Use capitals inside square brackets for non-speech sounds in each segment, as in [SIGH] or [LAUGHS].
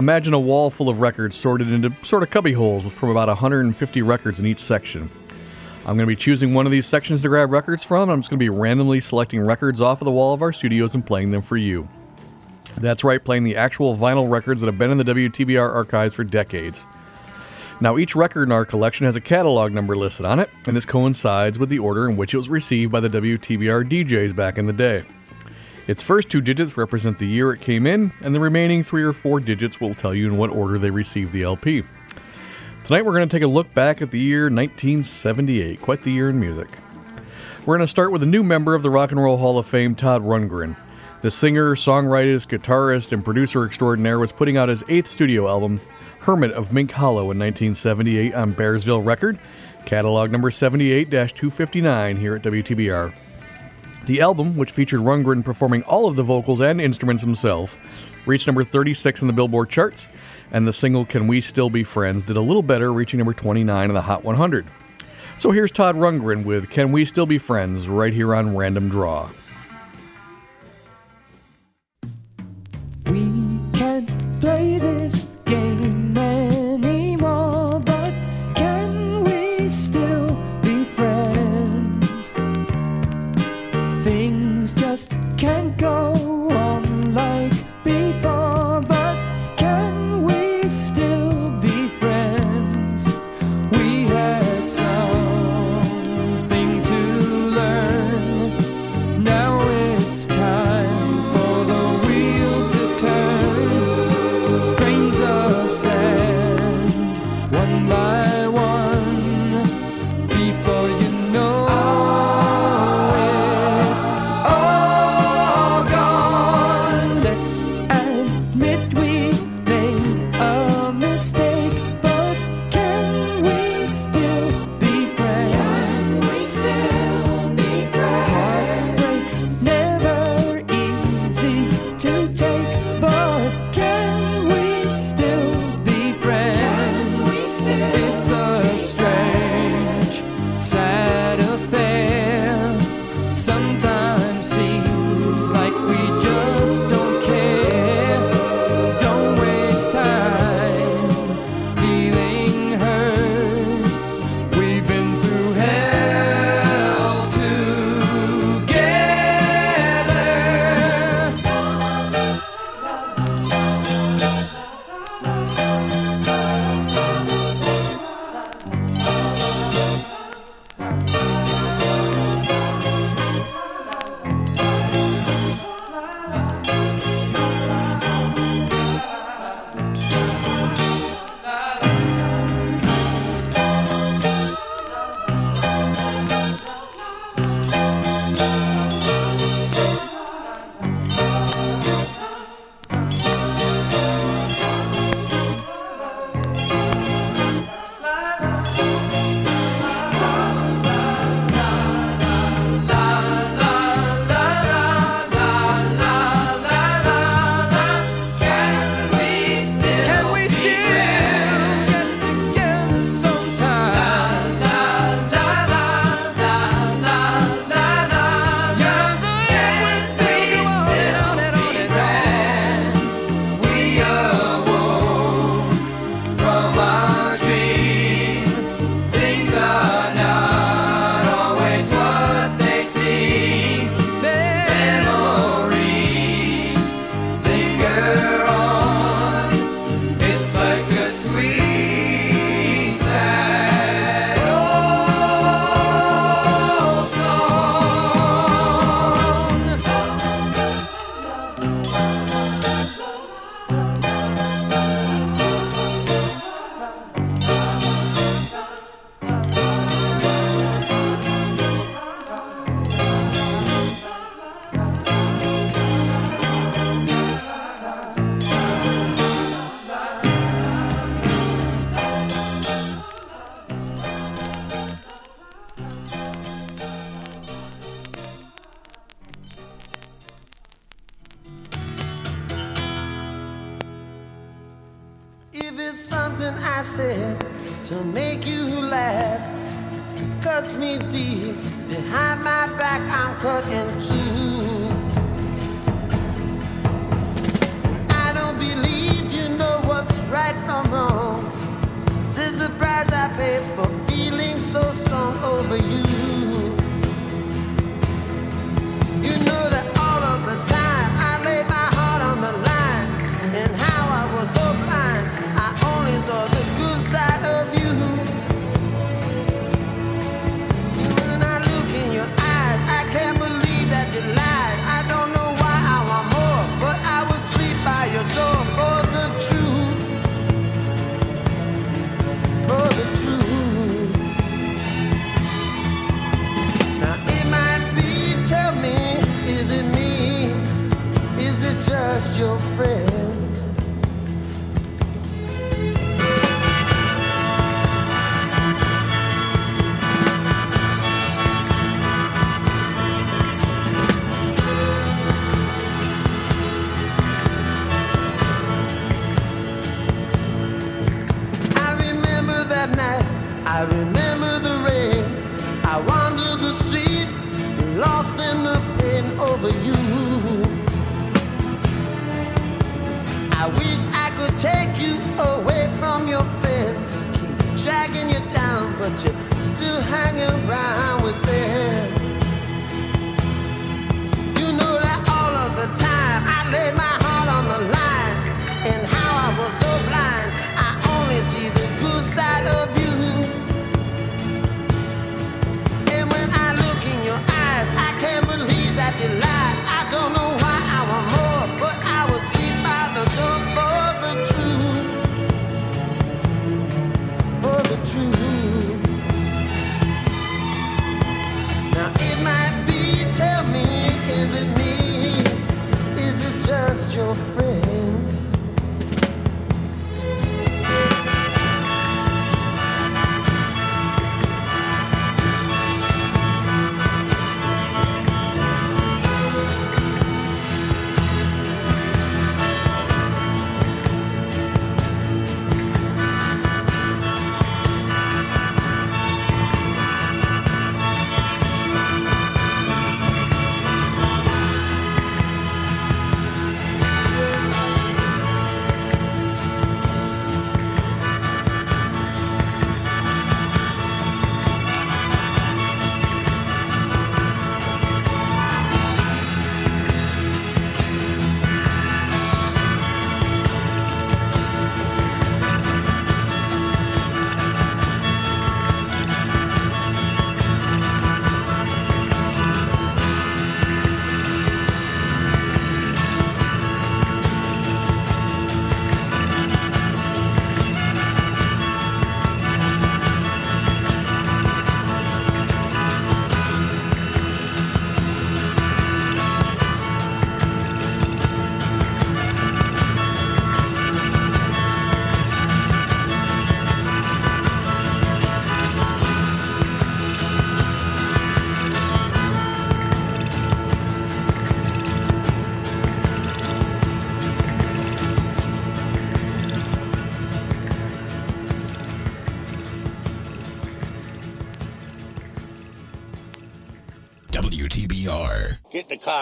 Imagine a wall full of records sorted into sort of cubby holes from about 150 records in each section. I'm going to be choosing one of these sections to grab records from. And I'm just going to be randomly selecting records off of the wall of our studios and playing them for you. That's right, playing the actual vinyl records that have been in the WTBR archives for decades. Now, each record in our collection has a catalog number listed on it, and this coincides with the order in which it was received by the WTBR DJs back in the day. Its first two digits represent the year it came in, and the remaining three or four digits will tell you in what order they received the LP. Tonight we're going to take a look back at the year 1978, quite the year in music. We're going to start with a new member of the Rock and Roll Hall of Fame, Todd Rundgren. The singer, songwriter, guitarist, and producer extraordinaire was putting out his eighth studio album, Hermit of Mink Hollow, in 1978 on Bearsville Record, catalog number 78 259 here at WTBR. The album, which featured Rundgren performing all of the vocals and instruments himself, reached number 36 in the Billboard charts, and the single Can We Still Be Friends did a little better, reaching number 29 in the Hot 100. So here's Todd Rundgren with Can We Still Be Friends right here on Random Draw. your friend. but you're still hanging around with them.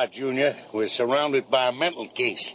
Junior. We're surrounded by a mental case.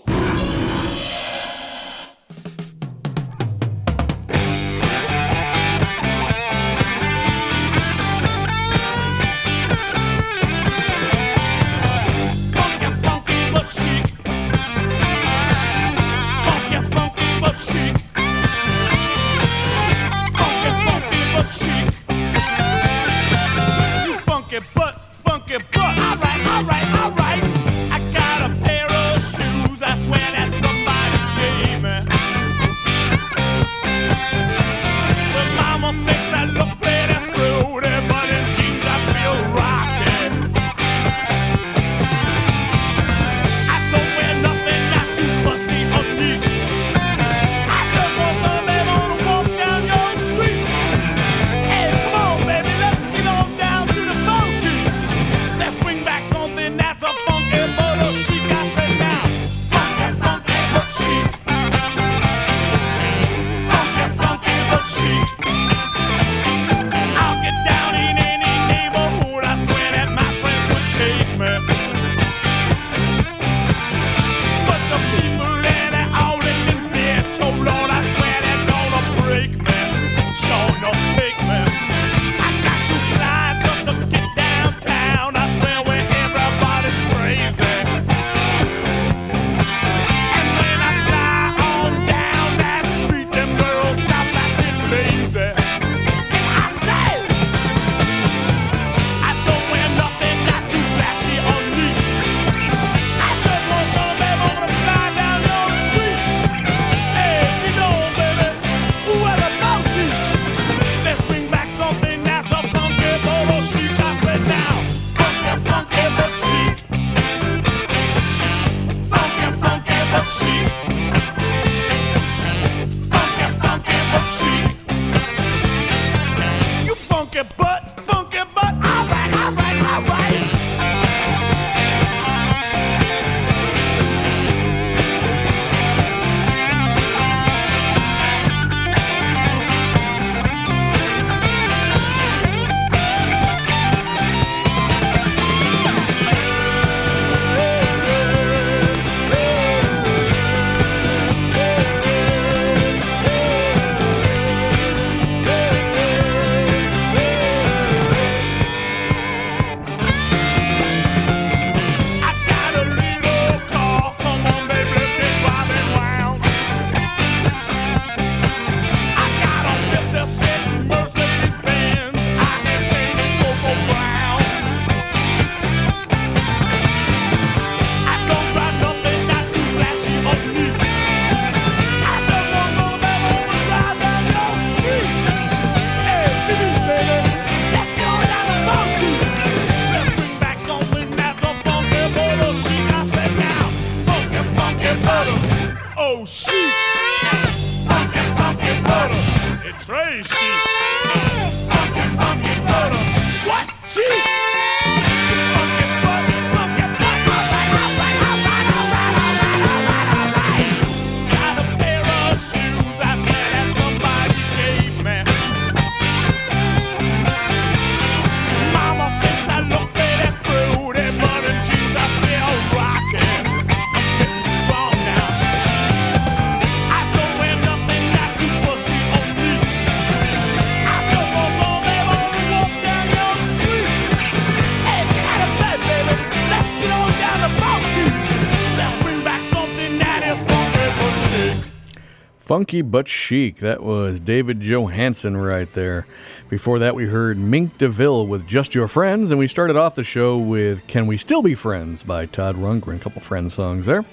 Funky but chic. That was David Johansen right there. Before that, we heard Mink DeVille with Just Your Friends, and we started off the show with Can We Still Be Friends by Todd Rundgren. A couple Friends songs there.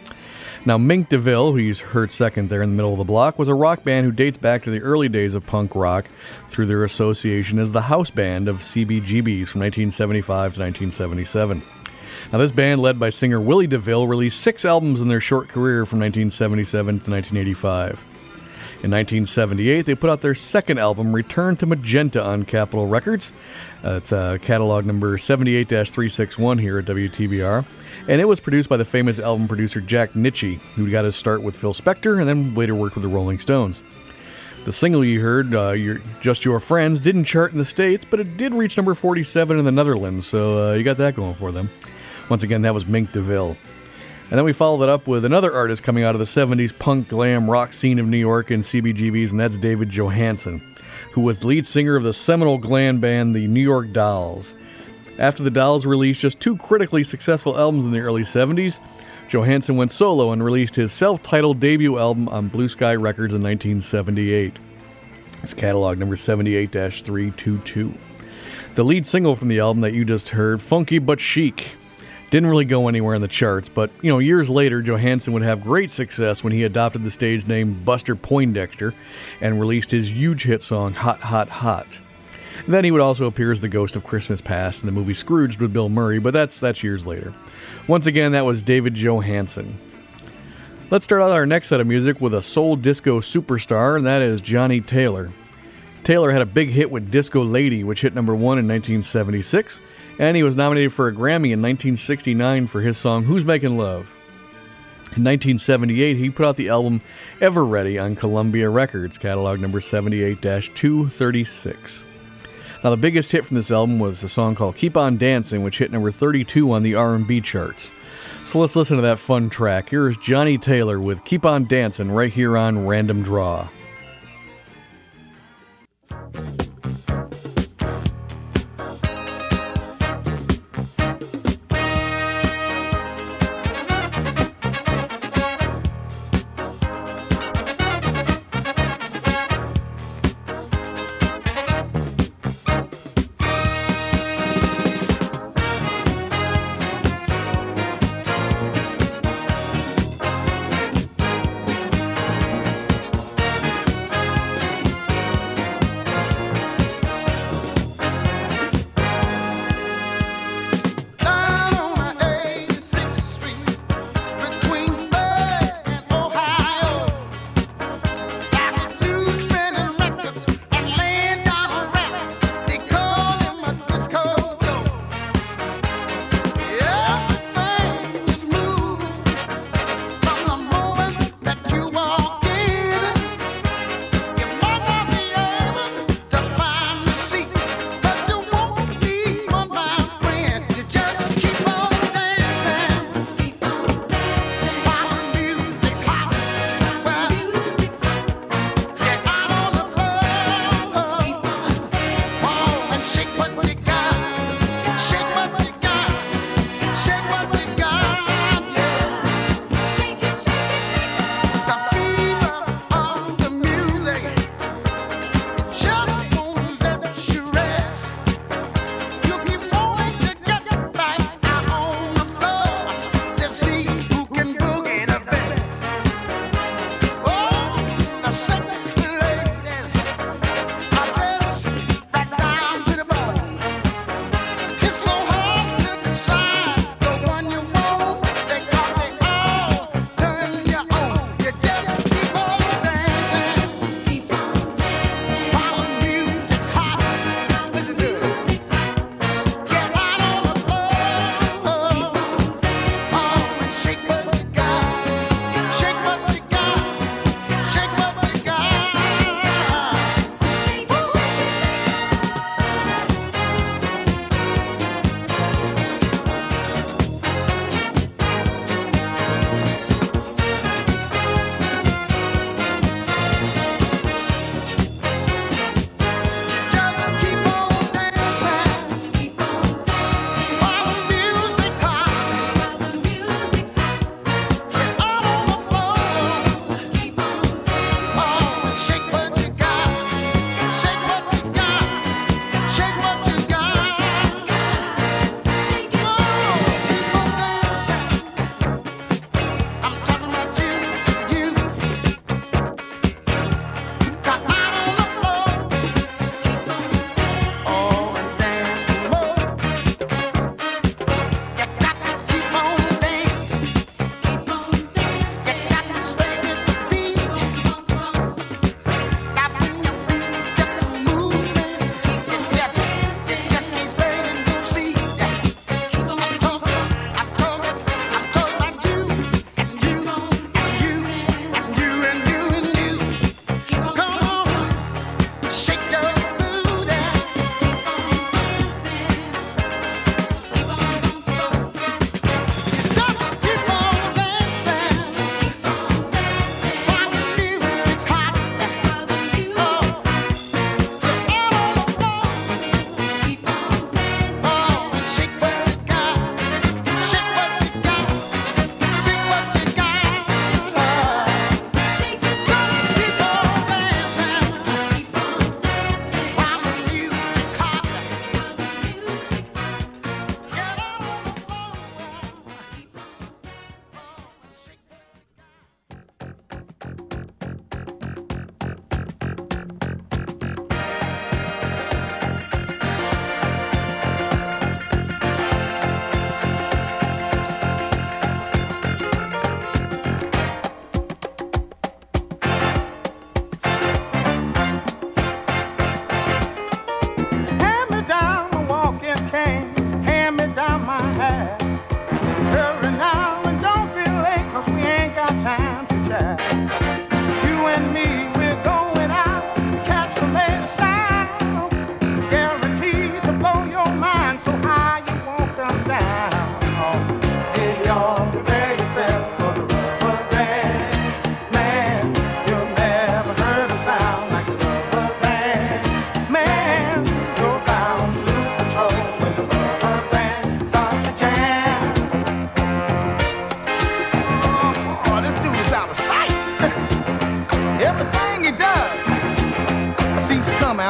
Now, Mink DeVille, who you heard second there in the middle of the block, was a rock band who dates back to the early days of punk rock through their association as the house band of CBGBs from 1975 to 1977. Now, this band, led by singer Willie DeVille, released six albums in their short career from 1977 to 1985. In 1978, they put out their second album, Return to Magenta, on Capitol Records. Uh, it's uh, catalog number 78 361 here at WTBR. And it was produced by the famous album producer Jack Nitzsche, who got his start with Phil Spector and then later worked with the Rolling Stones. The single you heard, uh, your, Just Your Friends, didn't chart in the States, but it did reach number 47 in the Netherlands, so uh, you got that going for them. Once again, that was Mink DeVille. And then we followed it up with another artist coming out of the 70s punk glam rock scene of New York and CBGBs, and that's David Johansen, who was the lead singer of the seminal glam band the New York Dolls. After the Dolls released just two critically successful albums in the early 70s, Johansen went solo and released his self titled debut album on Blue Sky Records in 1978. It's catalog number 78 322. The lead single from the album that you just heard, Funky But Chic, didn't really go anywhere in the charts, but you know, years later, Johansen would have great success when he adopted the stage name Buster Poindexter and released his huge hit song Hot Hot Hot. Then he would also appear as the ghost of Christmas Past in the movie Scrooged with Bill Murray, but that's that's years later. Once again, that was David Johansen. Let's start out our next set of music with a soul disco superstar, and that is Johnnie Taylor. Taylor had a big hit with Disco Lady, which hit number one in 1976, and he was nominated for a Grammy in 1969 for his song Who's Making Love. In 1978, he put out the album Ever Ready on Columbia Records, catalog number 78 236. Now, the biggest hit from this album was a song called Keep On Dancing, which hit number 32 on the R&B charts. So let's listen to that fun track. Here is Johnnie Taylor with Keep On Dancing right here on Random Draw.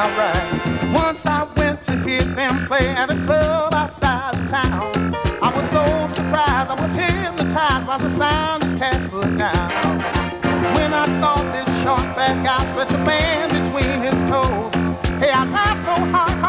Once I went to hear them play at a club outside of town. I was so surprised, I was hypnotized by the sound his cats put down. When I saw this short, fat guy stretch a band between his toes, hey, I laughed so hard.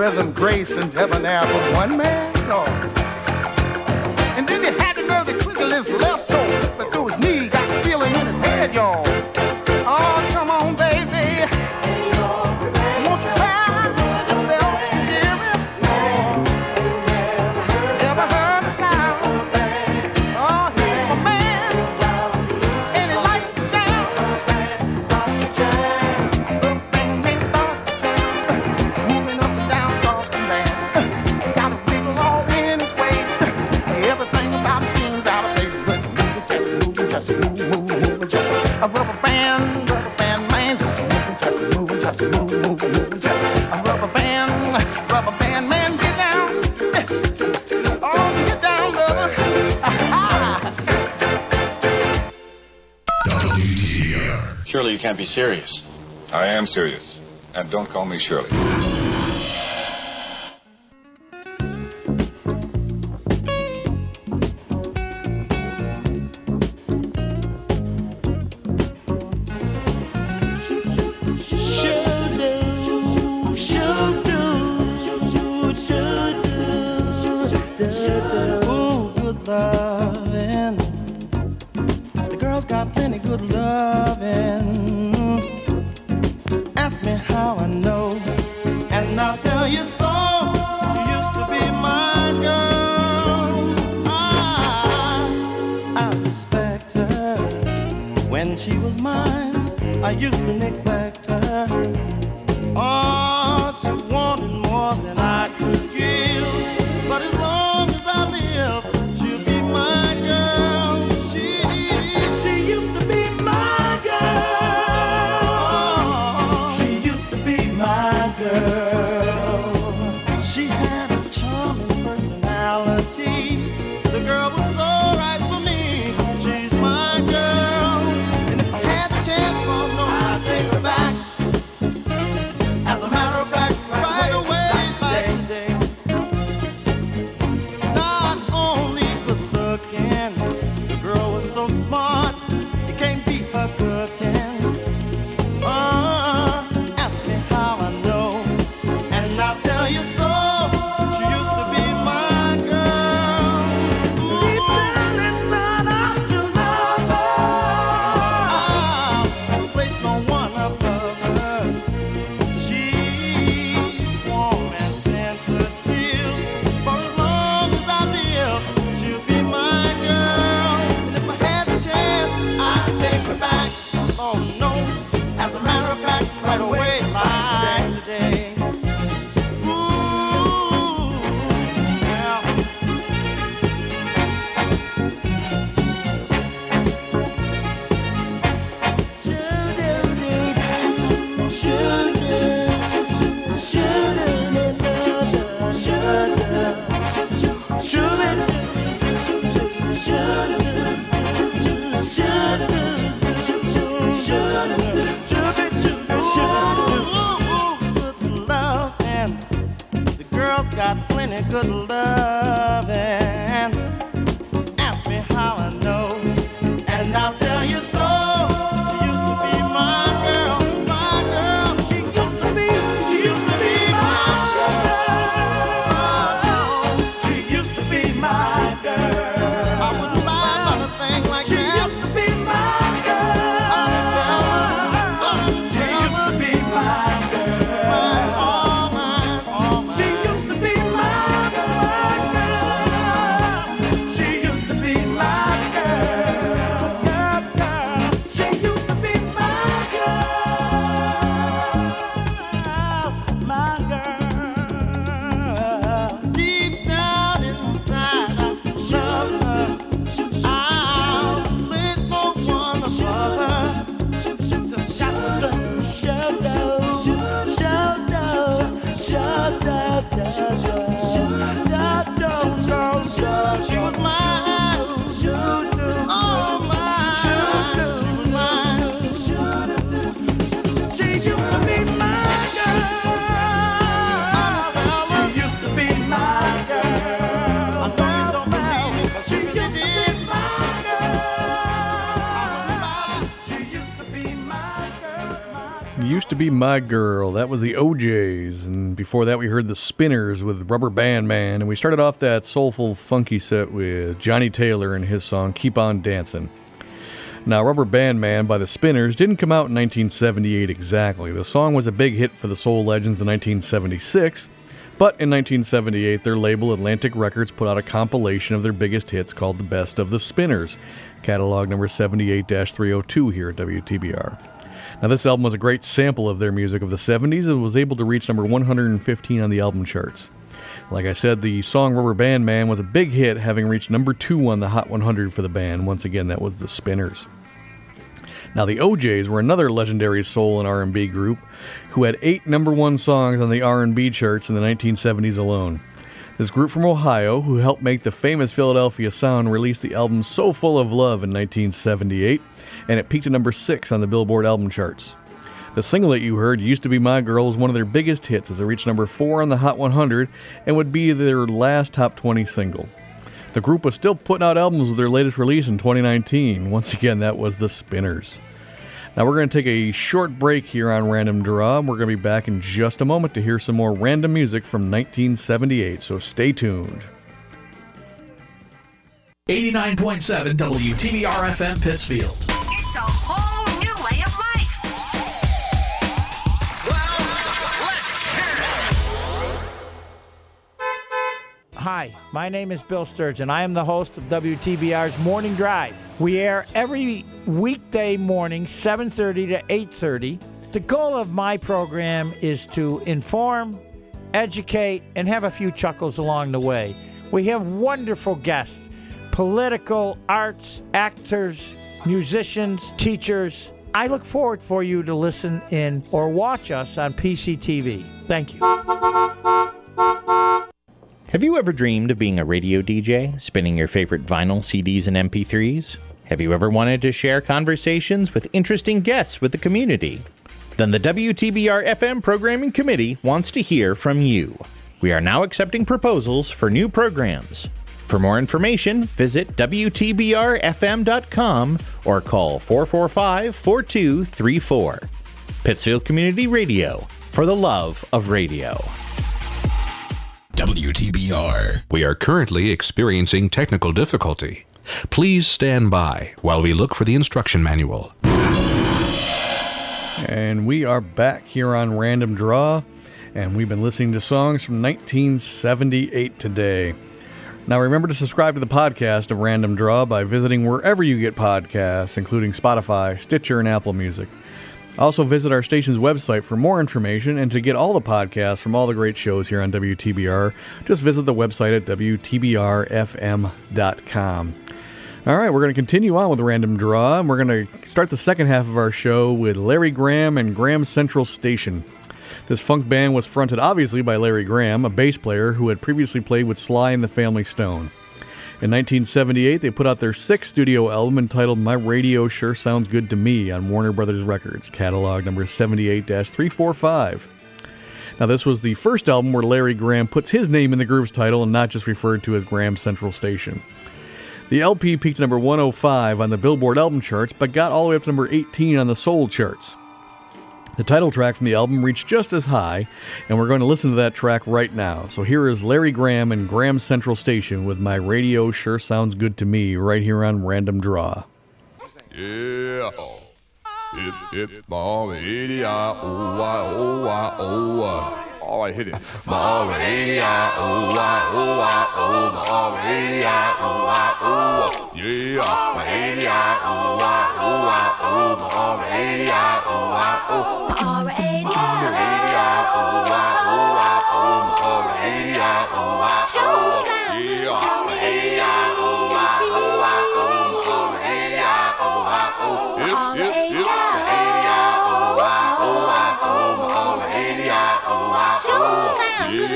rhythm, grace, and debonair from one man? No. And then he had to know the quickly his left toe, but through his knee got feeling in his head, y'all. can't be serious. I am serious. And don't call me Shirley. My girl. That was the O'Jays. And before that, we heard the Spinners with Rubber Band Man. And we started off that soulful, funky set with Johnnie Taylor and his song Keep On Dancing. Now, Rubber Band Man by the Spinners didn't come out in 1978 exactly. The song was a big hit for the Soul Legends in 1976. But in 1978, their label Atlantic Records put out a compilation of their biggest hits called The Best of the Spinners, catalog number 78 302 here at WTBR. Now, this album was a great sample of their music of the 70s and was able to reach number 115 on the album charts. Like I said, the song Rubber Band Man was a big hit, having reached number two on the Hot 100 for the band. Once again, that was the Spinners. Now, the O'Jays were another legendary soul and R&B group who had eight number one songs on the R&B charts in the 1970s alone. This group from Ohio, who helped make the famous Philadelphia sound, released the album So Full of Love in 1978, and it peaked at number six on the Billboard album charts. The single that you heard, Used to Be My Girl, was one of their biggest hits as it reached number 4 on the Hot 100 and would be their last top 20 single. The group was still putting out albums with their latest release in 2019. Once again, that was The Spinners. Now we're going to take a short break here on Random Draw. and We're going to be back in just a moment to hear some more random music from 1978, so stay tuned. 89.7 WTBR FM Pittsfield. Hi, my name is Bill Sturgeon. I am the host of WTBR's Morning Drive. We air every weekday morning, 7:30 to 8:30. The goal of my program is to inform, educate, and have a few chuckles along the way. We have wonderful guests, political, arts, actors, musicians, teachers. I look forward for you to listen in or watch us on PCTV. Thank you. Have you ever dreamed of being a radio DJ, spinning your favorite vinyl, CDs, and MP3s? Have you ever wanted to share conversations with interesting guests with the community? Then the WTBR FM Programming Committee wants to hear from you. We are now accepting proposals for new programs. For more information, visit WTBRFM.com or call 445 4234. Pittsfield Community Radio, for the love of radio. WTBR. We are currently experiencing technical difficulty. Please stand by while we look for the instruction manual. And we are back here on Random Draw, and we've been listening to songs from 1978 today. Now, remember to subscribe to the podcast of Random Draw by visiting wherever you get podcasts, including Spotify, Stitcher, and Apple Music. Also, visit our station's website for more information and to get all the podcasts from all the great shows here on WTBR. Just visit the website at WTBRFM.com. All right, we're going to continue on with Random Draw, and we're going to start the second half of our show with Larry Graham and Graham Central Station. This funk band was fronted obviously by Larry Graham, a bass player who had previously played with Sly and the Family Stone. In 1978, they put out their sixth studio album entitled My Radio Sure Sounds Good to Me on Warner Brothers Records, catalog number 78 345. Now, this was the first album where Larry Graham puts his name in the group's title and not just referred to as Graham Central Station. The LP peaked number 105 on the Billboard album charts, but got all the way up to number 18 on the Soul charts. The title track from the album reached just as high, and we're going to listen to that track right now. So here is Larry Graham and Graham Central Station with My Radio Sure Sounds Good to Me right here on Random Draw. Yeah. Hip, hip, mom, idiot, oh, why, oh, why, oh, why. All right, hit it. Mom, idiot, oh, why,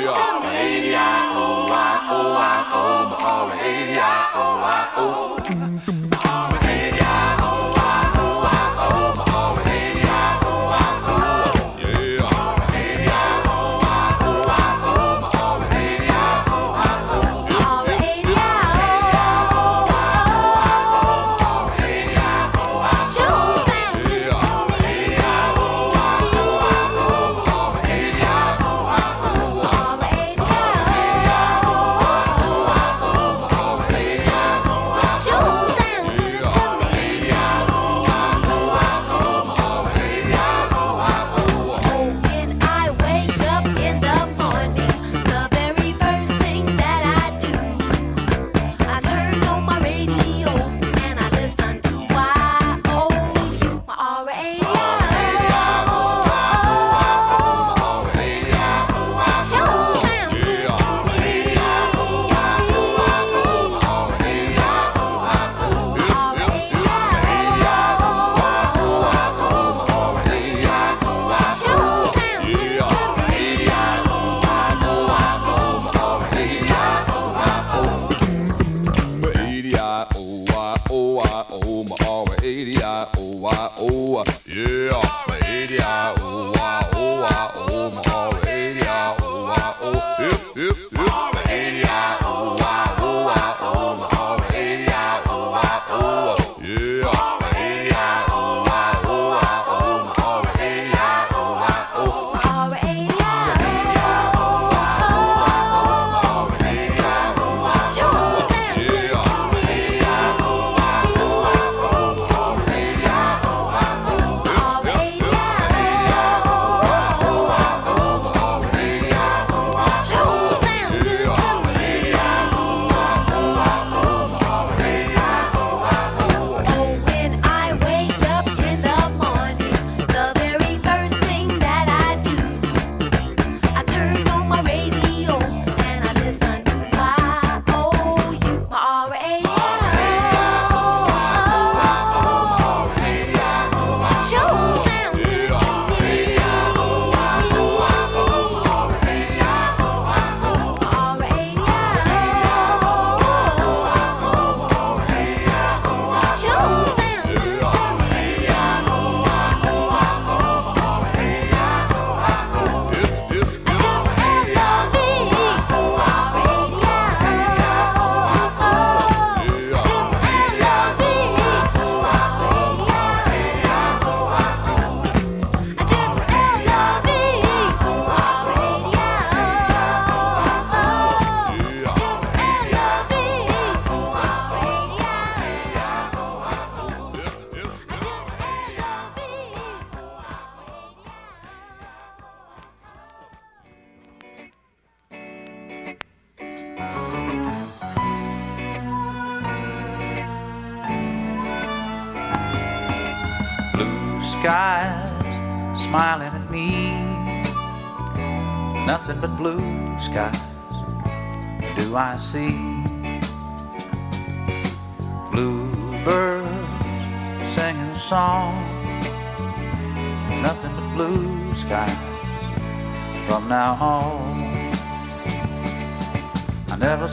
Blue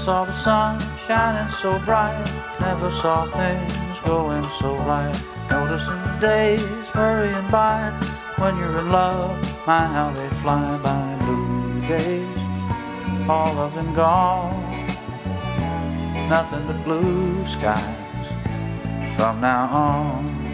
saw the sun shining so bright, never saw things going so right. Noticing the days hurrying by when you're in love, my how they fly by. Blue days, all of them gone, nothing but blue skies from now on.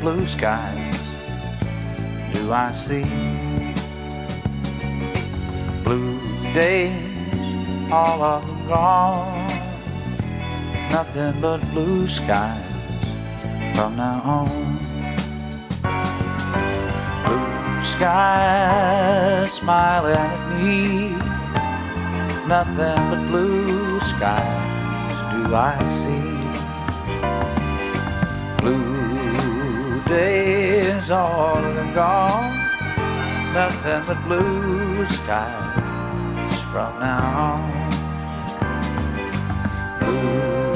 Blue skies do I see. Blue days, all them gone. Nothing but blue skies from now on. Blue skies smiling at me nothing but blue skies do I see. Days, all them gone, nothing but blue skies from now on. Blue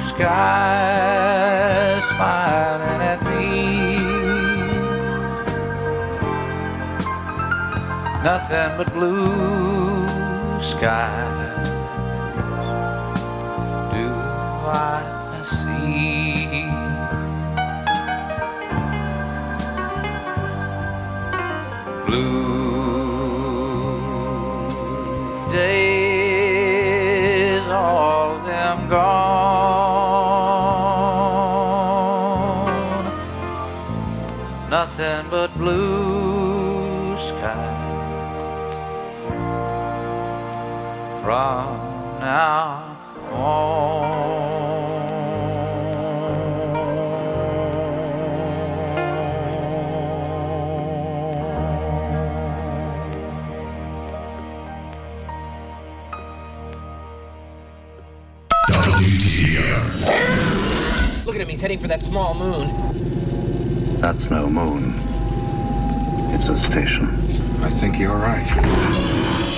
skies smiling at me. nothing but blue skies. Do I but blue sky. from now Look at him, he's heading for that small moon. That's no moon. It's a station. I think you're right.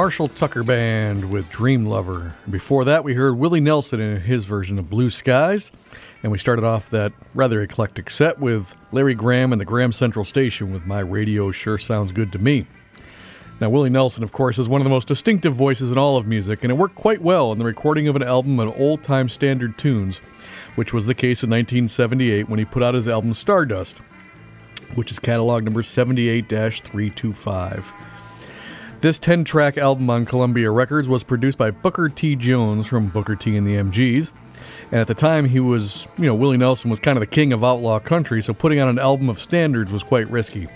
Marshall Tucker Band with Dream Lover. Before that, we heard Willie Nelson in his version of Blue Skies. And we started off that rather eclectic set with Larry Graham and the Graham Central Station with My Radio Sure Sounds Good to Me. Now, Willie Nelson, of course, is one of the most distinctive voices in all of music, and it worked quite well in the recording of an album of old time standard tunes, which was the case in 1978 when he put out his album Stardust, which is catalog number 78 325. This 10 track album on Columbia Records was produced by Booker T. Jones from Booker T. and the MGs. And at the time, he was, you know, Willie Nelson was kind of the king of outlaw country, so putting out an album of standards was quite risky.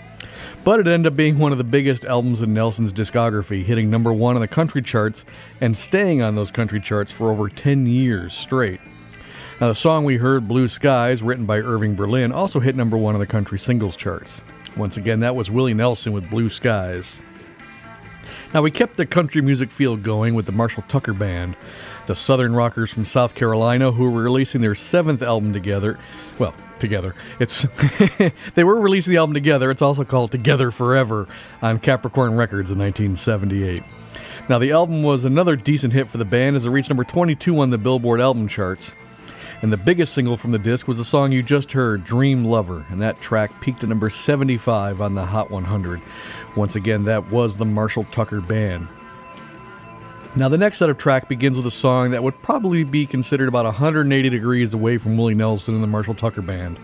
But it ended up being one of the biggest albums in Nelson's discography, hitting number one on the country charts and staying on those country charts for over 10 years straight. Now, the song we heard, Blue Skies, written by Irving Berlin, also hit number one on the country singles charts. Once again, that was Willie Nelson with Blue Skies. Now, we kept the country music feel going with the Marshall Tucker Band, the Southern rockers from South Carolina who were releasing their seventh album together. Well, together. It's [LAUGHS] they were releasing the album together. It's also called Together Forever on Capricorn Records in 1978. Now, the album was another decent hit for the band as it reached number 22 on the Billboard album charts. And the biggest single from the disc was the song you just heard, Dream Lover, and that track peaked at number 75 on the Hot 100. Once again, that was the Marshall Tucker Band. Now, the next set of track begins with a song that would probably be considered about 180 degrees away from Willie Nelson and the Marshall Tucker Band.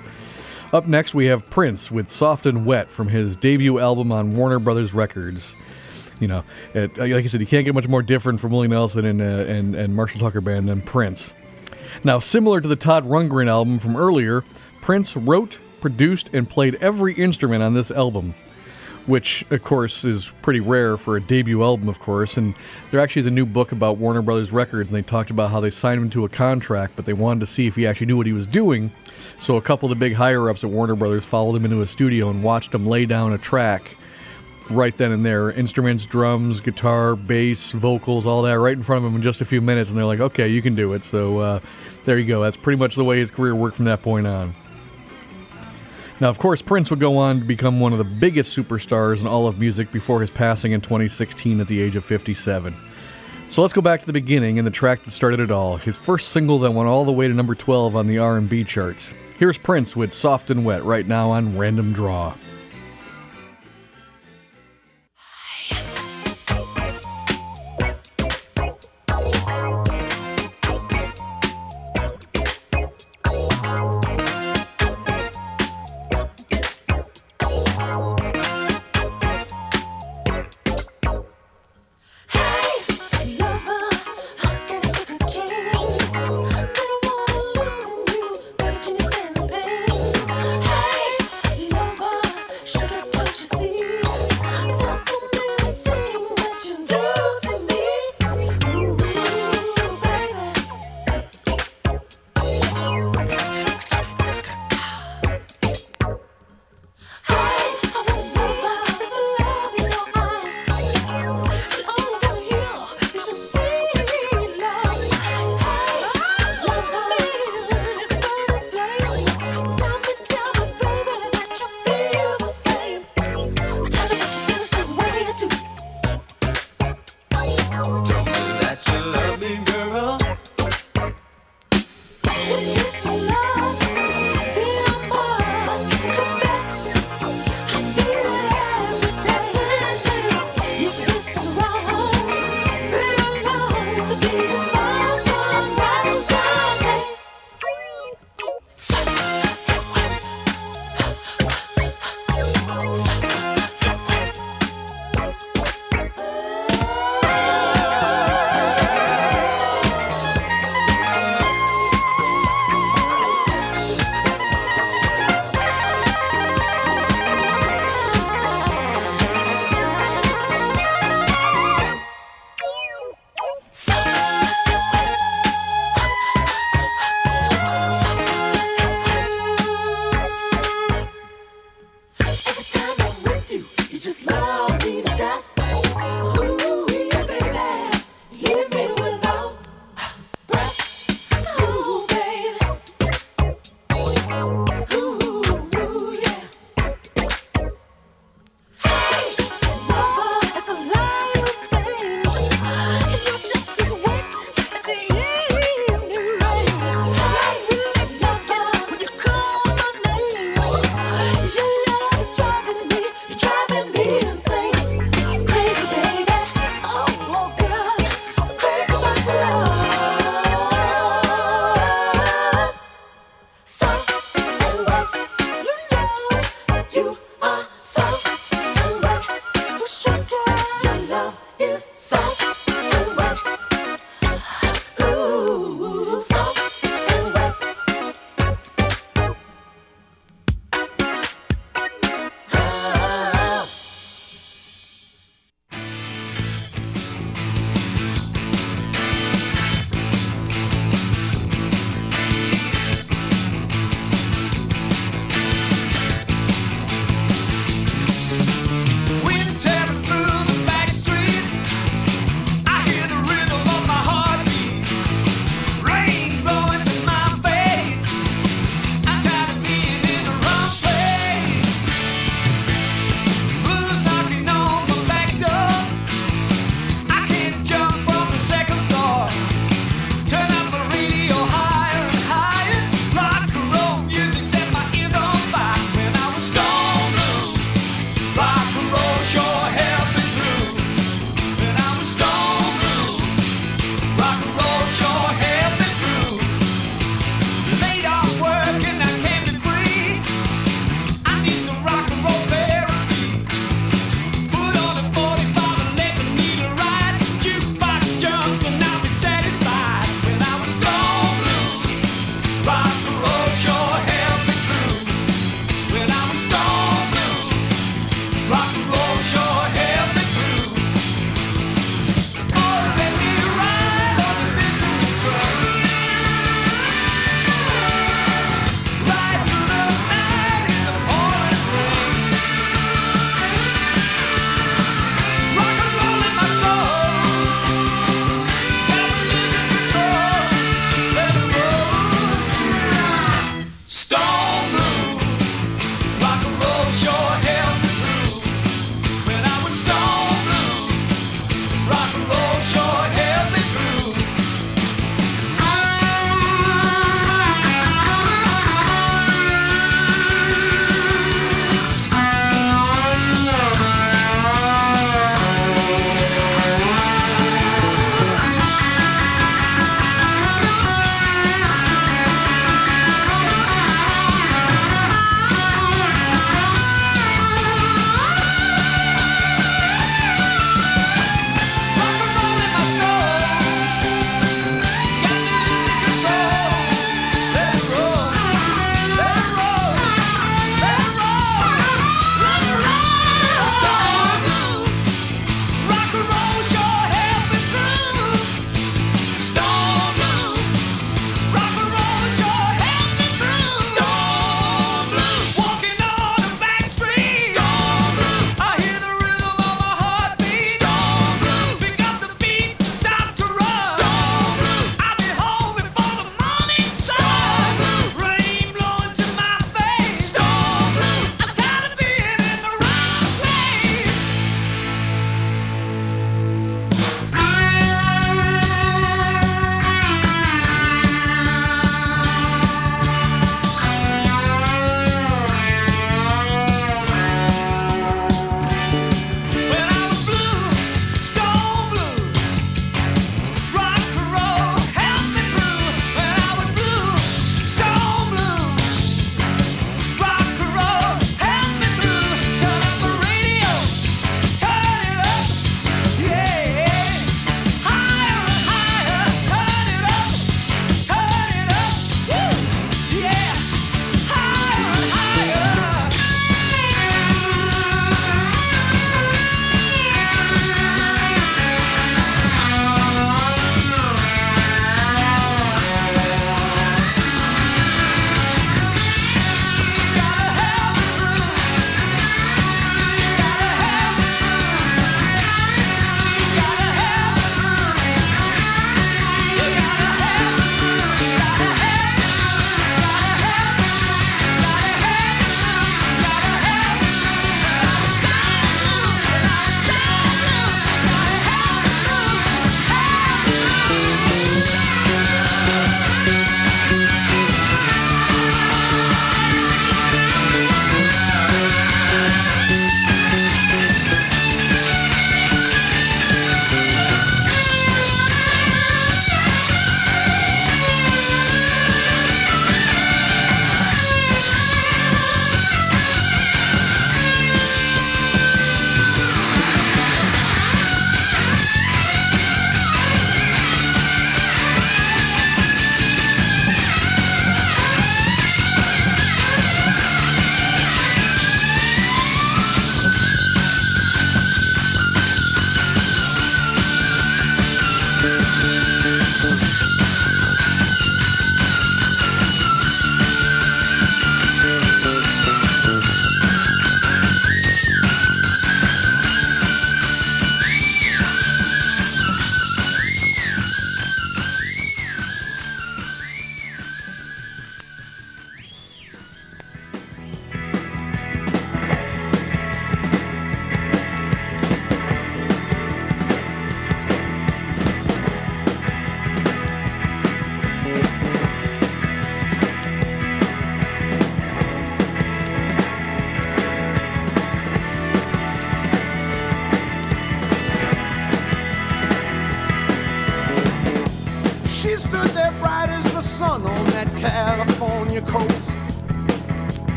Up next, we have Prince with Soft and Wet from his debut album on Warner Brothers Records. You know, it, like I said, you can't get much more different from Willie Nelson and, uh, and, and Marshall Tucker Band than Prince. Now, similar to the Todd Rundgren album from earlier, Prince wrote, produced, and played every instrument on this album, which, of course, is pretty rare for a debut album, of course. And there actually is a new book about Warner Brothers Records, and they talked about how they signed him to a contract, but they wanted to see if he actually knew what he was doing. So a couple of the big higher ups at Warner Brothers followed him into a studio and watched him lay down a track right then and there instruments, drums, guitar, bass, vocals, all that right in front of him in just a few minutes. And they're like, okay, you can do it. So uh, there you go. That's pretty much the way his career worked from that point on. Now, of course, Prince would go on to become one of the biggest superstars in all of music before his passing in 2016 at the age of 57. So let's go back to the beginning and the track that started it all. His first single that went all the way to number 12 on the R&B charts. Here's Prince with "Soft and Wet" right now on Random Draw.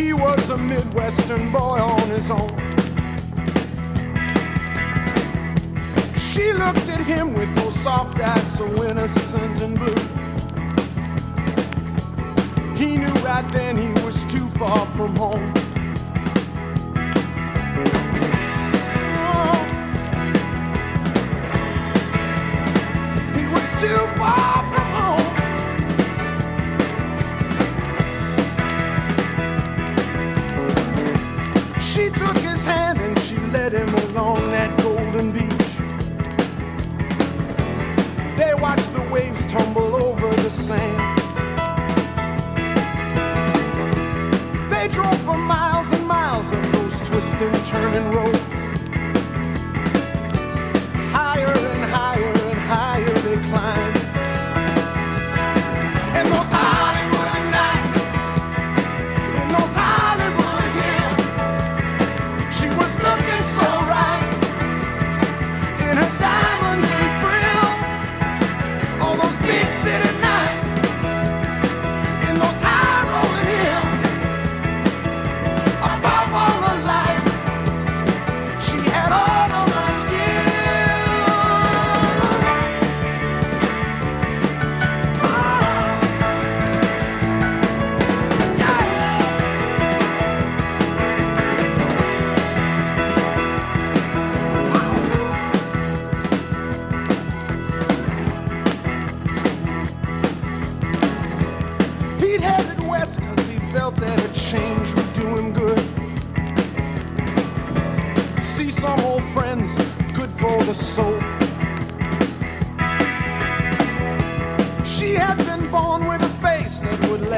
He was a Midwestern boy on his own. She looked at him with those soft eyes so innocent and blue. He knew right then he was too far from home. Oh. He was too far that beach. They watch the waves tumble over the sand. They drove for miles and miles on those twisting, turning roads.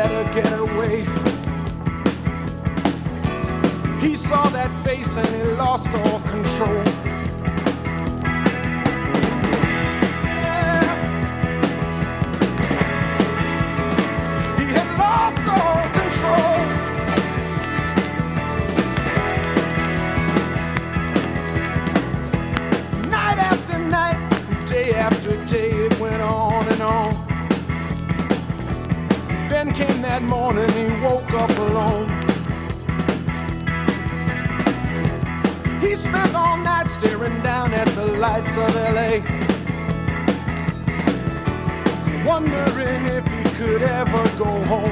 Let her get away. He saw that face and he lost all control. Morning, he woke up alone. He spent all night staring down at the lights of LA. Wondering if he could ever go home.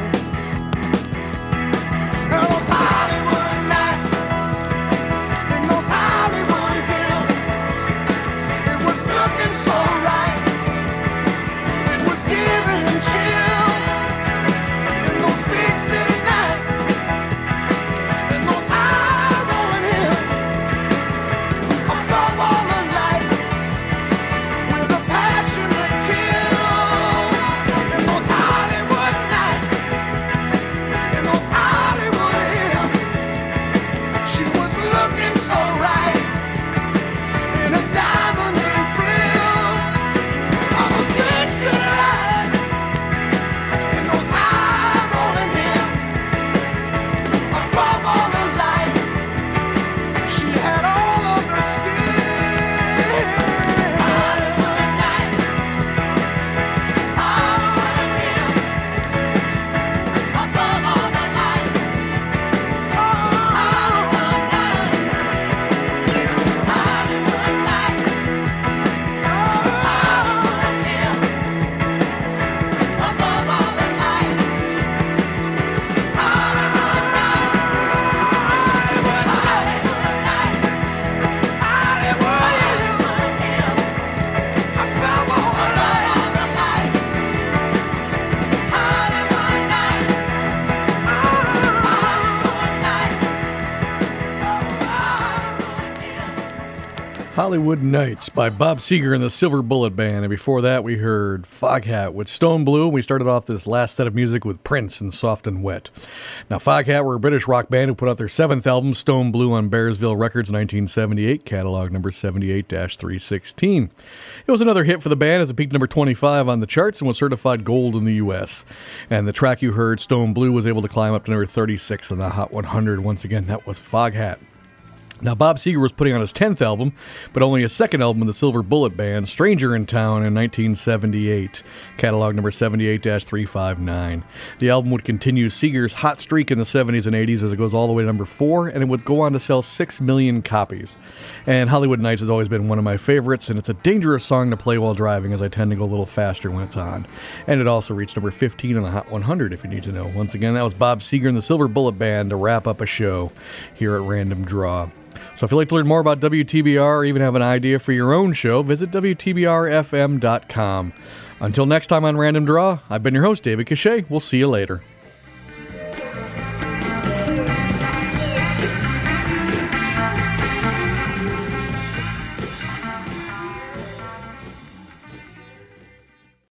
Hollywood Nights by Bob Seger and the Silver Bullet Band. And before that, we heard Foghat with Stone Blue. We started off this last set of music with Prince and Soft and Wet. Now, Foghat were a British rock band who put out their seventh album, Stone Blue, on Bearsville Records in 1978, catalog number 78 316. It was another hit for the band as it peaked number 25 on the charts and was certified gold in the U.S. And the track you heard, Stone Blue, was able to climb up to number 36 on the Hot 100. Once again, that was Foghat. Now, Bob Seger was putting on his 10th album, but only his second album in the Silver Bullet Band, Stranger in Town, in 1978, catalog number 78 359. The album would continue Seger's hot streak in the 70s and 80s as it goes all the way to number four, and it would go on to sell 6 million copies. And Hollywood Nights has always been one of my favorites, and it's a dangerous song to play while driving as I tend to go a little faster when it's on. And it also reached number 15 on the Hot 100, if you need to know. Once again, that was Bob Seger and the Silver Bullet Band to wrap up a show here at Random Draw. So if you'd like to learn more about WTBR or even have an idea for your own show, visit WTBRFM.com. Until next time on Random Draw, I've been your host, David Cachet. We'll see you later.